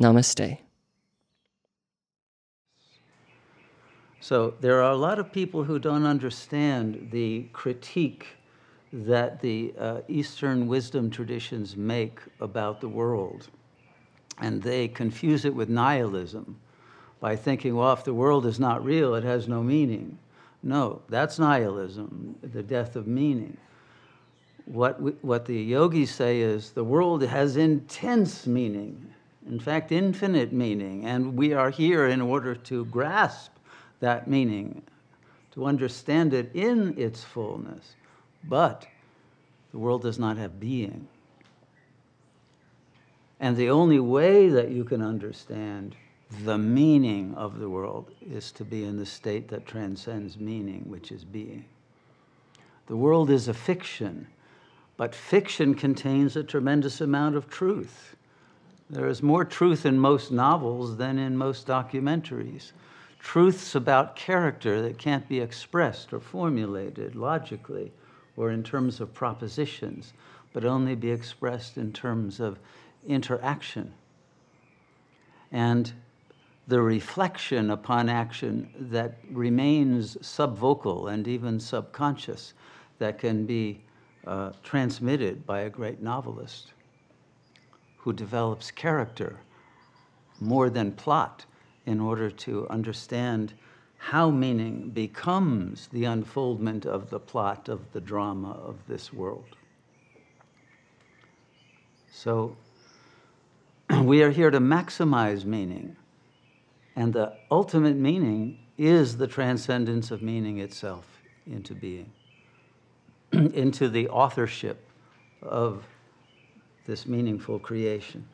Namaste. So there are a lot of people who don't understand the critique that the uh, Eastern wisdom traditions make about the world. And they confuse it with nihilism by thinking, well, if the world is not real, it has no meaning. No, that's nihilism, the death of meaning. What, we, what the yogis say is the world has intense meaning, in fact, infinite meaning, and we are here in order to grasp that meaning, to understand it in its fullness. But the world does not have being. And the only way that you can understand the meaning of the world is to be in the state that transcends meaning, which is being. The world is a fiction, but fiction contains a tremendous amount of truth. There is more truth in most novels than in most documentaries. Truths about character that can't be expressed or formulated logically or in terms of propositions, but only be expressed in terms of interaction. And the reflection upon action that remains subvocal and even subconscious that can be uh, transmitted by a great novelist who develops character more than plot in order to understand how meaning becomes the unfoldment of the plot of the drama of this world. So, we are here to maximize meaning, and the ultimate meaning is the transcendence of meaning itself into being, into the authorship of this meaningful creation.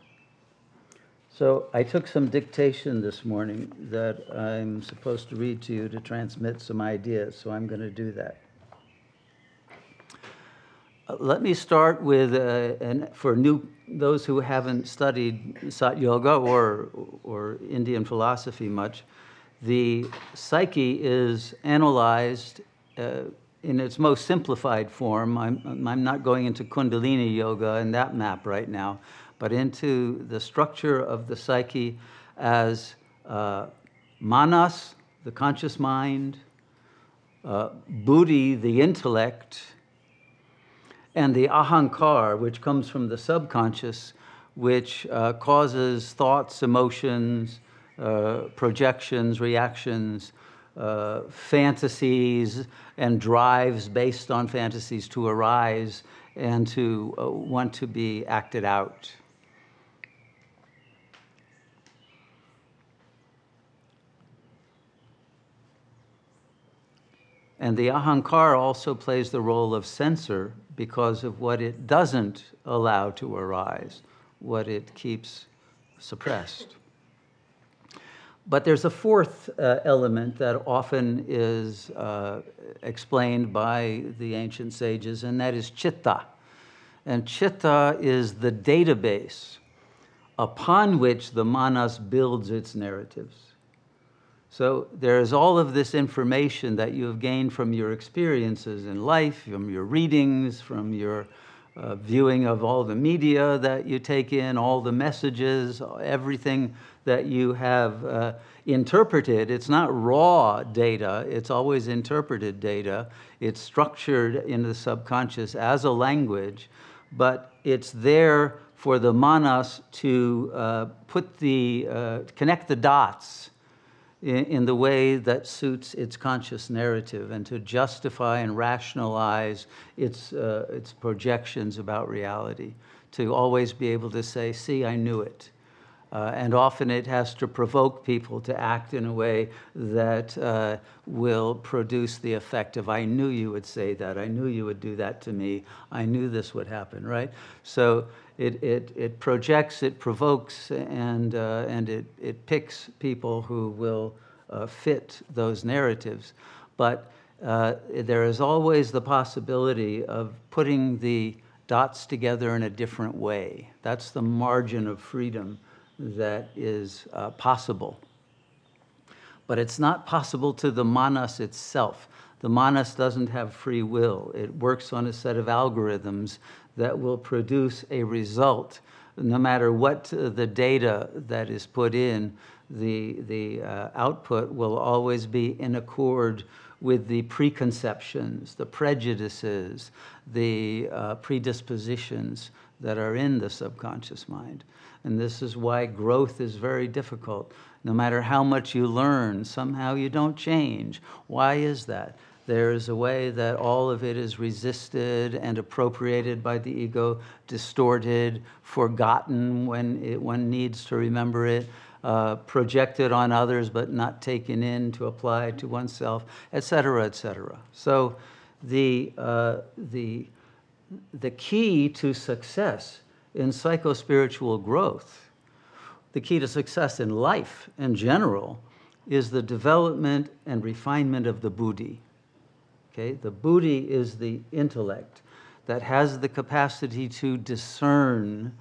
So I took some dictation this morning that I'm supposed to read to you to transmit some ideas, so I'm going to do that. Uh, let me start with, uh, and for new those who haven't studied Sat Yoga or, or Indian philosophy much, the psyche is analyzed uh, in its most simplified form. I'm, I'm not going into Kundalini Yoga and that map right now but into the structure of the psyche as uh, manas, the conscious mind, uh, buddhi, the intellect, and the ahankar, which comes from the subconscious, which uh, causes thoughts, emotions, uh, projections, reactions, uh, fantasies, and drives based on fantasies to arise and to uh, want to be acted out. And the ahankar also plays the role of censor because of what it doesn't allow to arise, what it keeps suppressed. But there's a fourth uh, element that often is uh, explained by the ancient sages, and that is chitta. And chitta is the database upon which the manas builds its narratives. So there is all of this information that you have gained from your experiences in life, from your readings, from your uh, viewing of all the media that you take in, all the messages, everything that you have uh, interpreted. It's not raw data, it's always interpreted data. It's structured in the subconscious as a language, but it's there for the manas to uh, put the, uh, connect the dots in, the way that suits its conscious narrative and to justify and rationalize its, uh, its projections about reality, to always be able to say, see, I knew it. Uh, and often it has to provoke people to act in a way that uh, will produce the effect of, I knew you would say that. I knew you would do that to me. I knew this would happen, right? So it, it, it projects, it provokes, and, uh, and it, it picks people who will uh, fit those narratives. But uh, there is always the possibility of putting the dots together in a different way. That's the margin of freedom that is uh, possible. But it's not possible to the manas itself. The manas doesn't have free will. It works on a set of algorithms that will produce a result. No matter what the data that is put in, the, the uh, output will always be in accord with the preconceptions, the prejudices, the uh, predispositions that are in the subconscious mind. And this is why growth is very difficult. No matter how much you learn, somehow you don't change. Why is that? There is a way that all of it is resisted and appropriated by the ego, distorted, forgotten when it, one needs to remember it, uh, projected on others but not taken in to apply to oneself, et cetera, et cetera. So the, uh, the, the key to success in psychospiritual growth, the key to success in life in general, is the development and refinement of the buddhi. Okay? The buddhi is the intellect that has the capacity to discern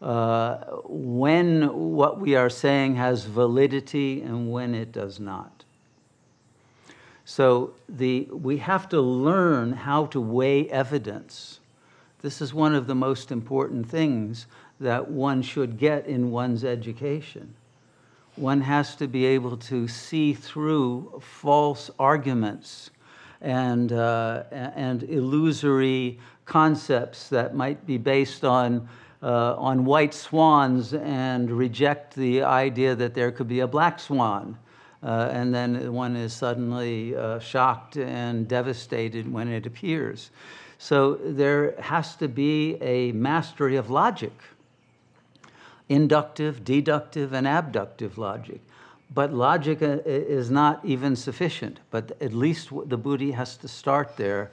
uh, when what we are saying has validity and when it does not. So the, we have to learn how to weigh evidence this is one of the most important things that one should get in one's education. One has to be able to see through false arguments and, uh, and illusory concepts that might be based on, uh, on white swans and reject the idea that there could be a black swan. Uh, and then one is suddenly uh, shocked and devastated when it appears. So there has to be a mastery of logic inductive, deductive, and abductive logic. But logic uh, is not even sufficient, but at least the buddhi has to start there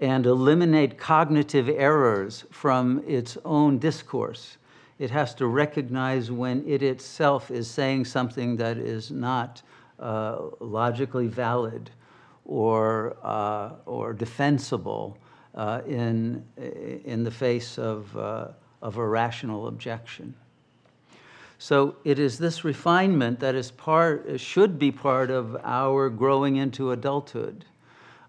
and eliminate cognitive errors from its own discourse. It has to recognize when it itself is saying something that is not uh, logically valid or, uh, or defensible uh, in, in the face of, uh, of a rational objection. So it is this refinement that is part, should be part of our growing into adulthood.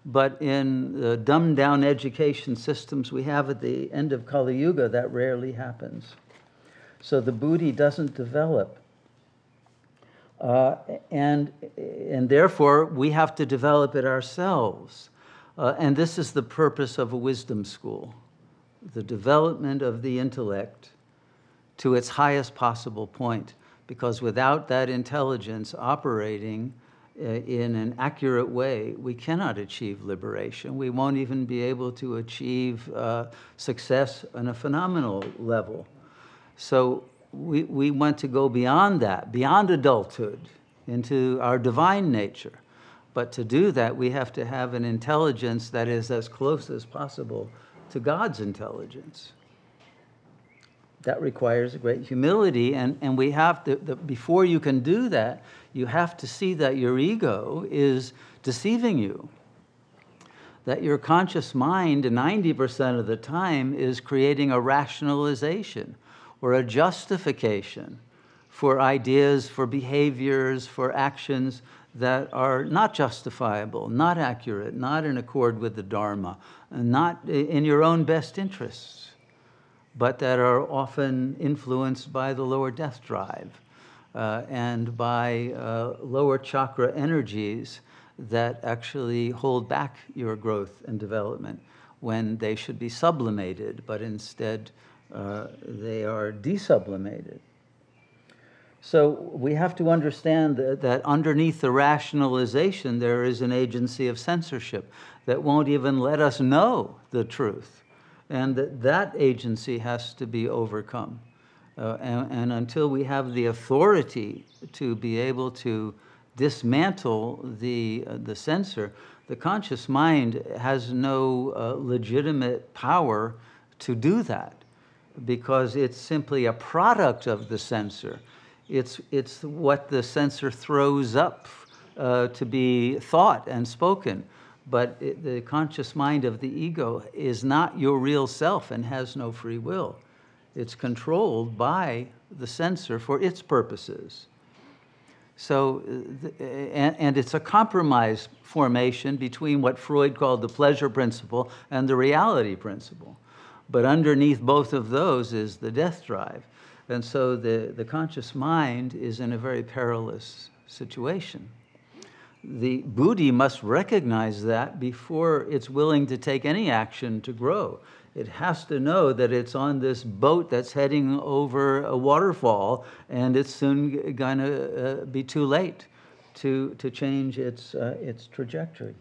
But in the dumbed down education systems we have at the end of Kali Yuga, that rarely happens. So the buddhi doesn't develop. Uh, and, and therefore, we have to develop it ourselves. Uh, and this is the purpose of a wisdom school the development of the intellect to its highest possible point. Because without that intelligence operating uh, in an accurate way, we cannot achieve liberation. We won't even be able to achieve uh, success on a phenomenal level. So we, we want to go beyond that, beyond adulthood, into our divine nature. But to do that, we have to have an intelligence that is as close as possible to God's intelligence. That requires a great humility, and, and we have to, the, before you can do that, you have to see that your ego is deceiving you. That your conscious mind, 90% of the time, is creating a rationalization or a justification for ideas, for behaviors, for actions that are not justifiable, not accurate, not in accord with the Dharma, not in your own best interests, but that are often influenced by the lower death drive uh, and by uh, lower chakra energies that actually hold back your growth and development when they should be sublimated, but instead uh, they are desublimated. So we have to understand that, that, underneath the rationalization, there is an agency of censorship that won't even let us know the truth. And that that agency has to be overcome. Uh, and, and until we have the authority to be able to dismantle the, uh, the censor, the conscious mind has no uh, legitimate power to do that because it's simply a product of the censor. It's, it's what the censor throws up uh, to be thought and spoken. But it, the conscious mind of the ego is not your real self and has no free will. It's controlled by the censor for its purposes. So, and, and, it's a compromise formation between what Freud called the pleasure principle and the reality principle. But underneath both of those is the death drive. And so the, the conscious mind is in a very perilous situation. The Buddhi must recognize that before it's willing to take any action to grow. It has to know that it's on this boat that's heading over a waterfall and it's soon going to uh, be too late to, to change its, uh, its trajectory.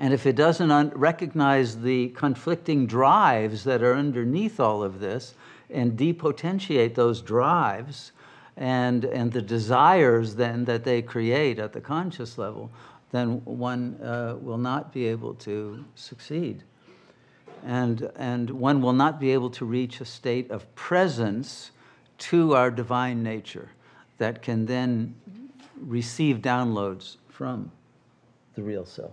And if it doesn't recognize the conflicting drives that are underneath all of this and depotentiate those drives and, and the desires then that they create at the conscious level, then one uh, will not be able to succeed. And, and one will not be able to reach a state of presence to our divine nature that can then receive downloads from the real self.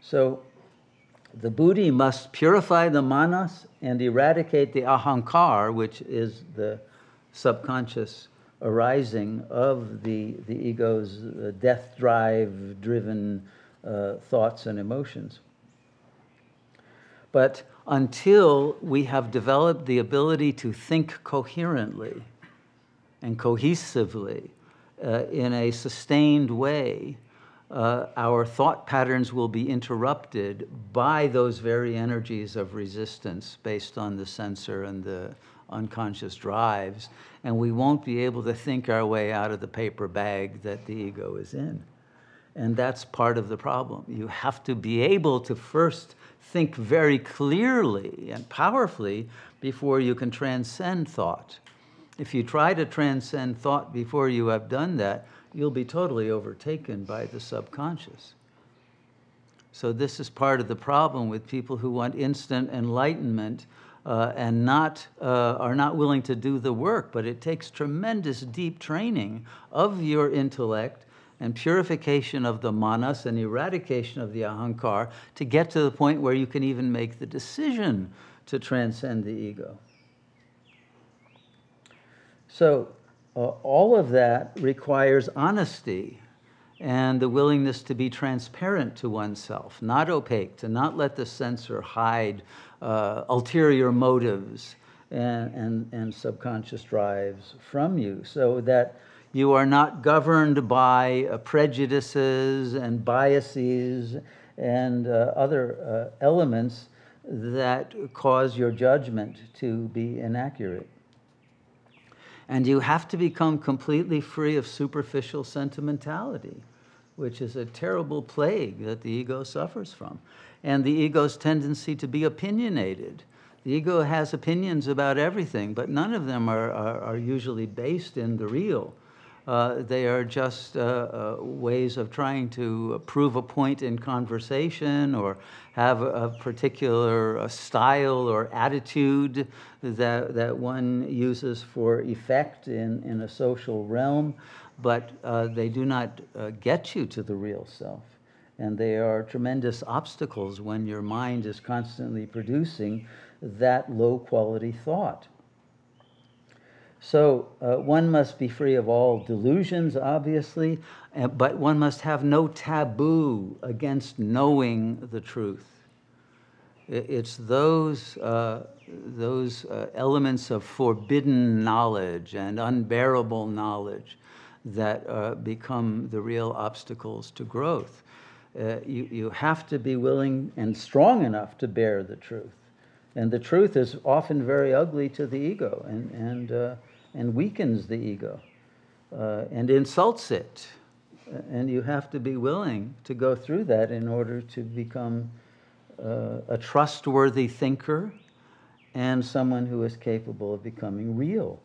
So the Buddhi must purify the manas and eradicate the ahankar, which is the subconscious arising of the, the ego's uh, death drive driven uh, thoughts and emotions. But until we have developed the ability to think coherently and cohesively uh, in a sustained way, uh, our thought patterns will be interrupted by those very energies of resistance based on the censor and the unconscious drives, and we won't be able to think our way out of the paper bag that the ego is in. And that's part of the problem. You have to be able to first think very clearly and powerfully before you can transcend thought. If you try to transcend thought before you have done that, you'll be totally overtaken by the subconscious. So, this is part of the problem with people who want instant enlightenment uh, and not, uh, are not willing to do the work. But it takes tremendous deep training of your intellect and purification of the manas and eradication of the ahankar to get to the point where you can even make the decision to transcend the ego. So, uh, all of that requires honesty and the willingness to be transparent to oneself, not opaque, to not let the censor hide uh, ulterior motives and, and, and subconscious drives from you, so that you are not governed by uh, prejudices and biases and uh, other uh, elements that cause your judgment to be inaccurate. And you have to become completely free of superficial sentimentality, which is a terrible plague that the ego suffers from. And the ego's tendency to be opinionated. The ego has opinions about everything, but none of them are, are, are usually based in the real. Uh, they are just uh, uh, ways of trying to prove a point in conversation or have a, particular style or attitude that, that one uses for effect in, in a social realm, but they do not get you to the real self. And they are tremendous obstacles when your mind is constantly producing that low quality thought. So uh, one must be free of all delusions, obviously, uh, but one must have no taboo against knowing the truth. It's those, uh, those uh, elements of forbidden knowledge and unbearable knowledge that uh, become the real obstacles to growth. Uh, you, you have to be willing and strong enough to bear the truth. And the truth is often very ugly to the ego. And, and and weakens the ego uh, and insults it. And you have to be willing to go through that in order to become uh, a trustworthy thinker and someone who is capable of becoming real.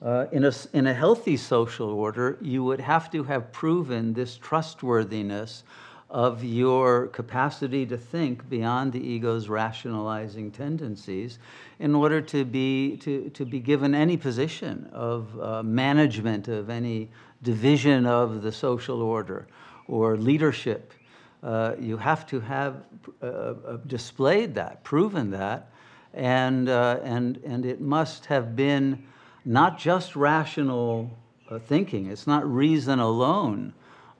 Uh, in, a, in a healthy social order, you would have to have proven this trustworthiness of your capacity to think beyond the ego's rationalizing tendencies in order to be, to, to be given any position of uh, management of any division of the social order or leadership. Uh, you have to have uh, uh displayed that, proven that, and, uh, and, and it must have been not just rational uh, thinking, it's not reason alone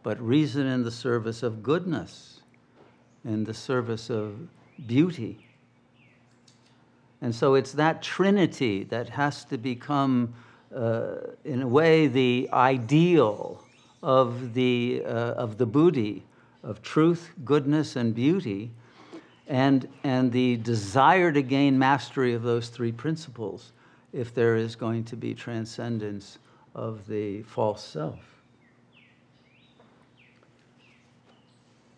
but reason in the service of goodness, in the service of beauty. And so it's that trinity that has to become, uh, in a way, the ideal of the, uh, of the Buddhi, of truth, goodness, and beauty, and, and the desire to gain mastery of those three principles if there is going to be transcendence of the false self.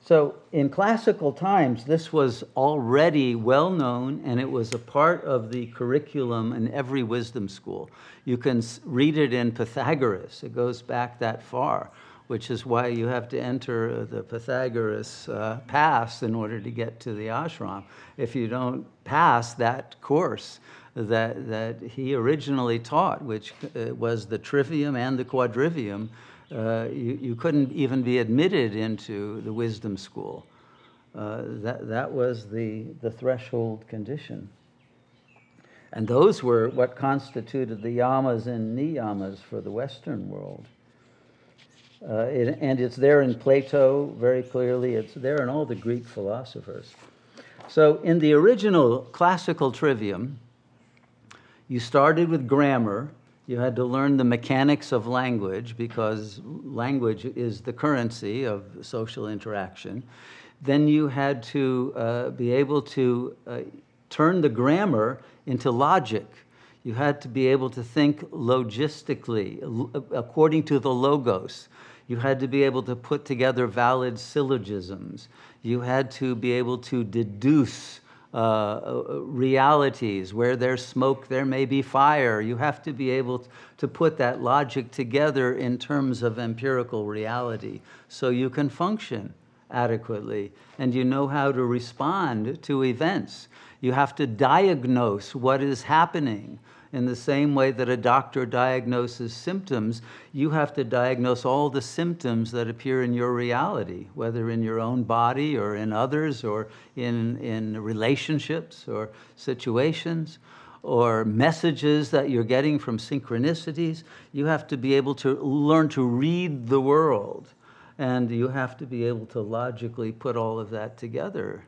So in classical times, this was already well known and it was a part of the curriculum in every wisdom school. You can read it in Pythagoras, it goes back that far, which is why you have to enter the Pythagoras uh, pass in order to get to the ashram. If you don't pass that course, that, that he originally taught, which uh, was the trivium and the quadrivium, uh, you, you couldn't even be admitted into the wisdom school. Uh, that, that was the, the threshold condition. And those were what constituted the yamas and niyamas for the Western world. Uh, it, and it's there in Plato very clearly, it's there in all the Greek philosophers. So, in the original classical trivium, you started with grammar, you had to learn the mechanics of language because language is the currency of social interaction. Then you had to uh, be able to uh, turn the grammar into logic. You had to be able to think logistically, according to the logos. You had to be able to put together valid syllogisms. You had to be able to deduce uh, realities. Where there's smoke, there may be fire. You have to be able to put that logic together in terms of empirical reality so you can function adequately and you know how to respond to events. You have to diagnose what is happening in the same way that a doctor diagnoses symptoms, you have to diagnose all the symptoms that appear in your reality, whether in your own body or in others or in, in relationships or situations or messages that you're getting from synchronicities. You have to be able to learn to read the world. And you have to be able to logically put all of that together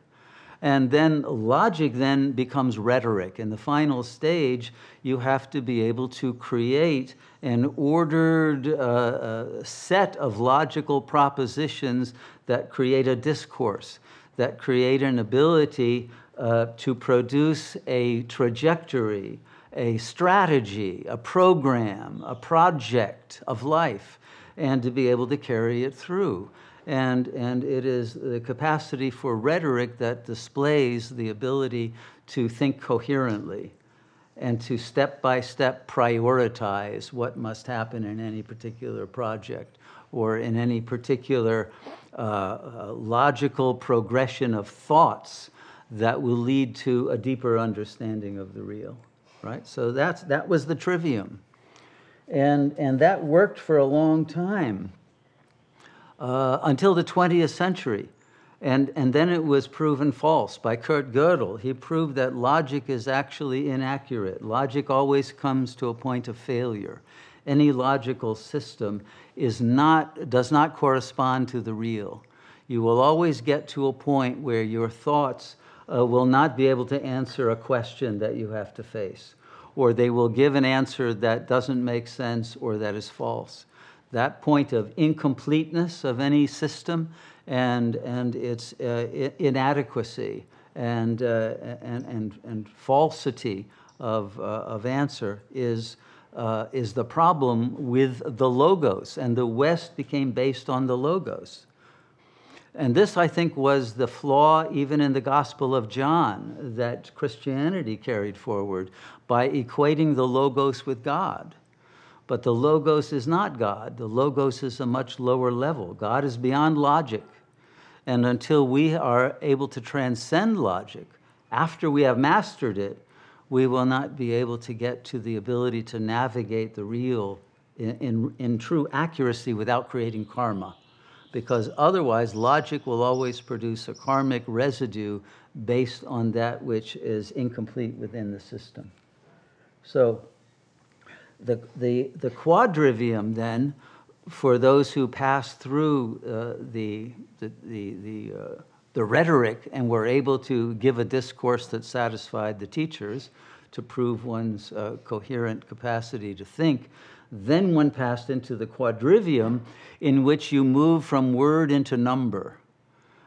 and then logic then becomes rhetoric. In the final stage, you have to be able to create an ordered uh, uh, set of logical propositions that create a discourse, that create an ability uh, to produce a trajectory, a strategy, a program, a project of life, and to be able to carry it through and, and it is the capacity for rhetoric that displays the ability to think coherently and to step by step prioritize what must happen in any particular project or in any particular uh, uh, logical progression of thoughts that will lead to a deeper understanding of the real right? So that's that was the trivium. And and that worked for a long time uh, until the 20th century. And, and then it was proven false by Kurt Gödel. He proved that logic is actually inaccurate. Logic always comes to a point of failure. Any logical system is not, does not correspond to the real. You will always get to a point where your thoughts uh, will not be able to answer a question that you have to face, or they will give an answer that doesn't make sense or that is false that point of incompleteness of any system and, and its uh, inadequacy and, uh, and, and, and falsity of, uh, of answer is, uh, is the problem with the logos. And the West became based on the logos. And this, I think, was the flaw even in the Gospel of John that Christianity carried forward by equating the Logos with God. But the Logos is not God. The Logos is a much lower level. God is beyond logic. And until we are able to transcend logic, after we have mastered it, we will not be able to get to the ability to navigate the real in, in, in true accuracy without creating karma. Because otherwise, logic will always produce a karmic residue based on that which is incomplete within the system. So, the, the, the quadrivium then, for those who pass through uh, the, the, the, the, uh, the rhetoric and were able to give a discourse that satisfied the teachers to prove one's uh, coherent capacity to think, then one passed into the quadrivium, in which you move from word into number.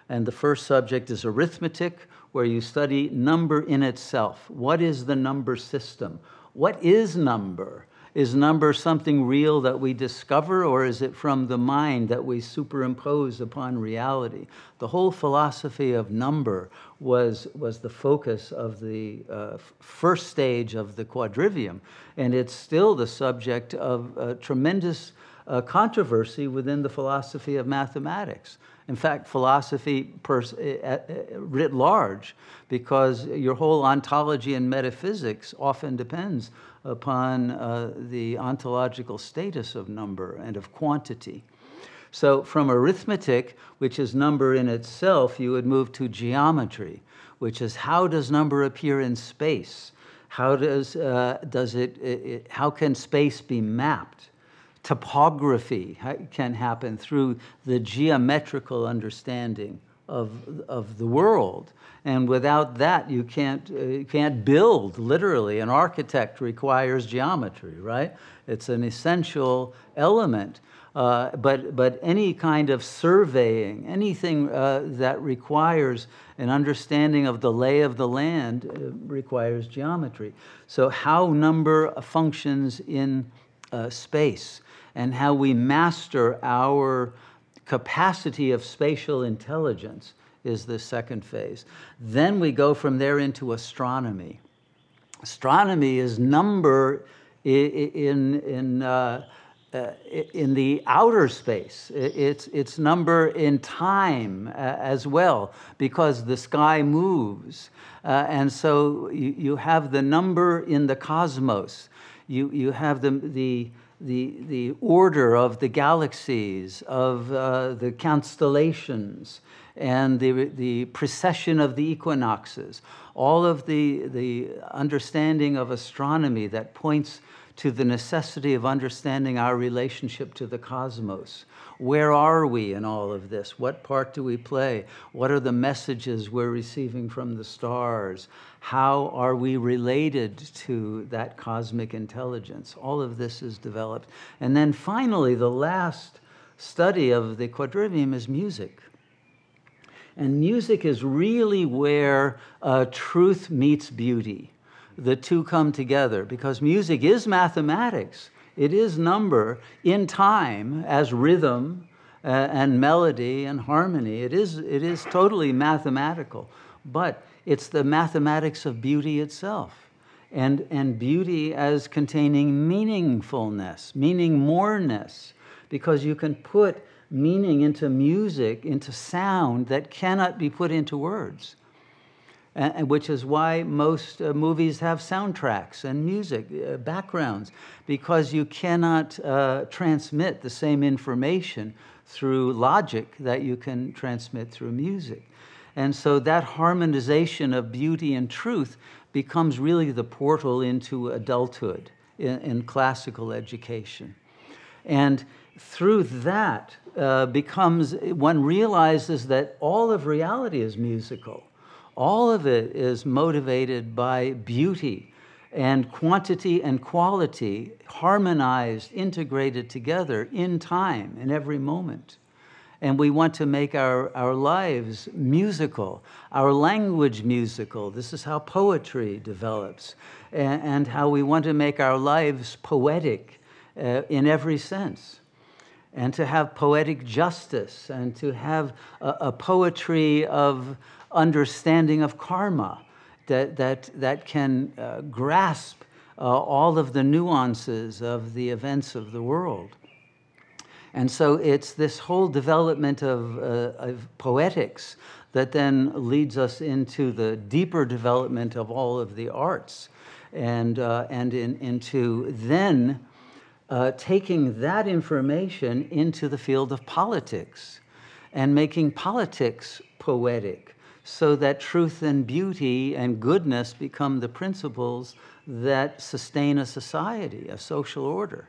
And the first subject is arithmetic, where you study number in itself. What is the number system? What is number? Is number something real that we discover, or is it from the mind that we superimpose upon reality? The whole philosophy of number was, was the focus of the uh, first stage of the quadrivium, and it's still the subject of a tremendous uh, controversy within the philosophy of mathematics. In fact, philosophy uh, uh, writ large, because your whole ontology and metaphysics often depends upon uh, the ontological status of number and of quantity. So, from arithmetic, which is number in itself, you would move to geometry, which is how does number appear in space? How does, uh, does it, it, it, how can space be mapped? Topography can happen through the geometrical understanding of, of the world. And without that, you can't, uh, you can't build, literally. An architect requires geometry, right? It's an essential element. Uh, but, but any kind of surveying, anything uh, that requires an understanding of the lay of the land uh, requires geometry. So, how number functions in uh, space and how we master our capacity of spatial intelligence is the second phase. Then we go from there into astronomy. Astronomy is number in, in, uh, uh, in the outer space. It's, it's number in time uh, as well, because the sky moves. Uh, and so you, you have the number in the cosmos. You, you have the, the, the, the order of the galaxies, of uh, the constellations, and the, the precession of the equinoxes, all of the, the understanding of astronomy that points to the necessity of understanding our relationship to the cosmos. Where are we in all of this? What part do we play? What are the messages we're receiving from the stars? How are we related to that cosmic intelligence? All of this is developed. And then finally, the last study of the quadrivium is music. And music is really where uh, truth meets beauty. The two come together because music is mathematics, it is number in time as rhythm uh, and melody and harmony. It is, it is totally mathematical, but it's the mathematics of beauty itself. And, and beauty as containing meaningfulness, meaning moreness, because you can put meaning into music, into sound that cannot be put into words. And, which is why most uh, movies have soundtracks and music, uh, backgrounds, because you cannot uh, transmit the same information through logic that you can transmit through music. And so that harmonization of beauty and truth becomes really the portal into adulthood in, in classical education. And through that uh, becomes, one realizes that all of reality is musical. All of it is motivated by beauty and quantity and quality harmonized, integrated together in time, in every moment. And we want to make our, our lives musical, our language musical. This is how poetry develops, and, and how we want to make our lives poetic uh, in every sense. And to have poetic justice and to have a, a poetry of understanding of karma that, that, that can uh, grasp uh, all of the nuances of the events of the world. And so it's this whole development of, uh, of poetics that then leads us into the deeper development of all of the arts and, uh, and in, into then uh, taking that information into the field of politics and making politics poetic so that truth and beauty and goodness become the principles that sustain a society, a social order.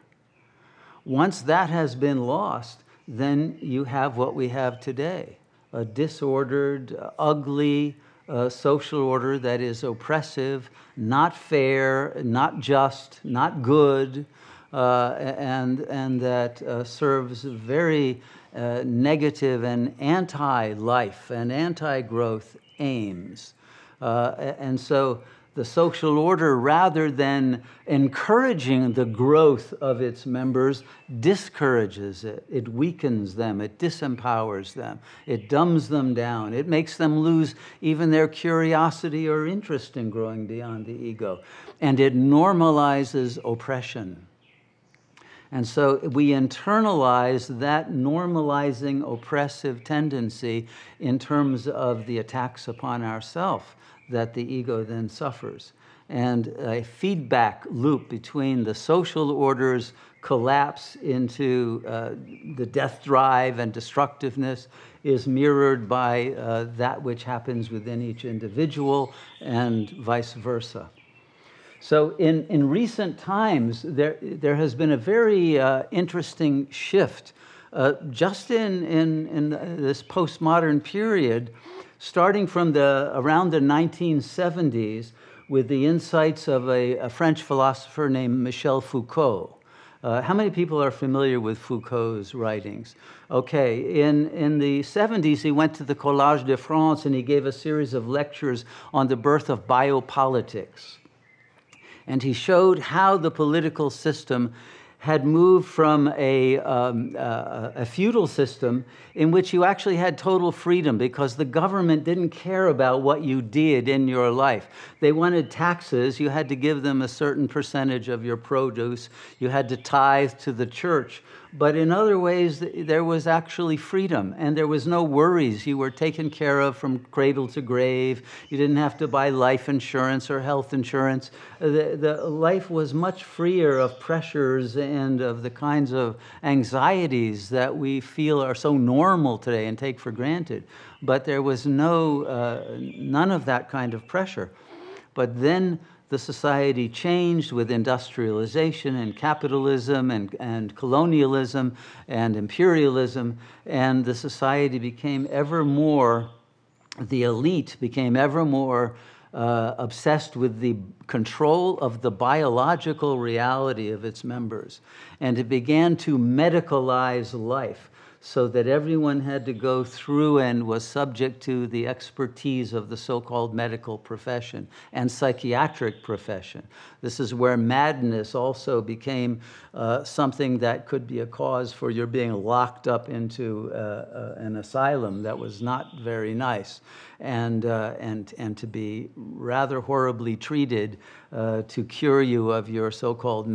Once that has been lost, then you have what we have today a disordered, ugly uh, social order that is oppressive, not fair, not just, not good, and, and that uh, serves very uh, negative and anti life and anti growth aims. Uh, and so the social order, rather than encouraging the growth of its members, discourages it. It weakens them, it disempowers them, it dumbs them down, it makes them lose even their curiosity or interest in growing beyond the ego, and it normalizes oppression. And so we internalize that normalizing oppressive tendency in terms of the attacks upon ourself that the ego then suffers. And a feedback loop between the social order's collapse into uh, the death drive and destructiveness is mirrored by uh, that which happens within each individual and vice versa. So, in, in recent times, there, there has been a very uh, interesting shift. Uh, just in, in, in this postmodern period, starting from the, around the 1970s, with the insights of a, a French philosopher named Michel Foucault. Uh, how many people are familiar with Foucault's writings? Okay, in, in the 70s, he went to the Collège de France and he gave a series of lectures on the birth of biopolitics and he showed how the political system had moved from a, um, uh, a feudal system in which you actually had total freedom because the government didn't care about what you did in your life. They wanted taxes, you had to give them a certain percentage of your produce, you had to tithe to the church. But in other ways, there was actually freedom and there was no worries. You were taken care of from cradle to grave. You didn't have to buy life insurance or health insurance. The, the life was much freer of pressures and of the kinds of anxieties that we feel are so normal today and take for granted. But there was no, uh, none of that kind of pressure. But then the society changed with industrialization and capitalism and, and colonialism and imperialism, and the society became ever more, the elite became ever more uh, obsessed with the control of the biological reality of its members. And it began to medicalize life so that everyone had to go through and was subject to the expertise of the so called medical profession and psychiatric profession. This is where madness also became uh, something that could be a cause for your being locked up into uh, uh, an asylum that was not very nice and, uh, and, and to be rather horribly treated uh, to cure you of your so called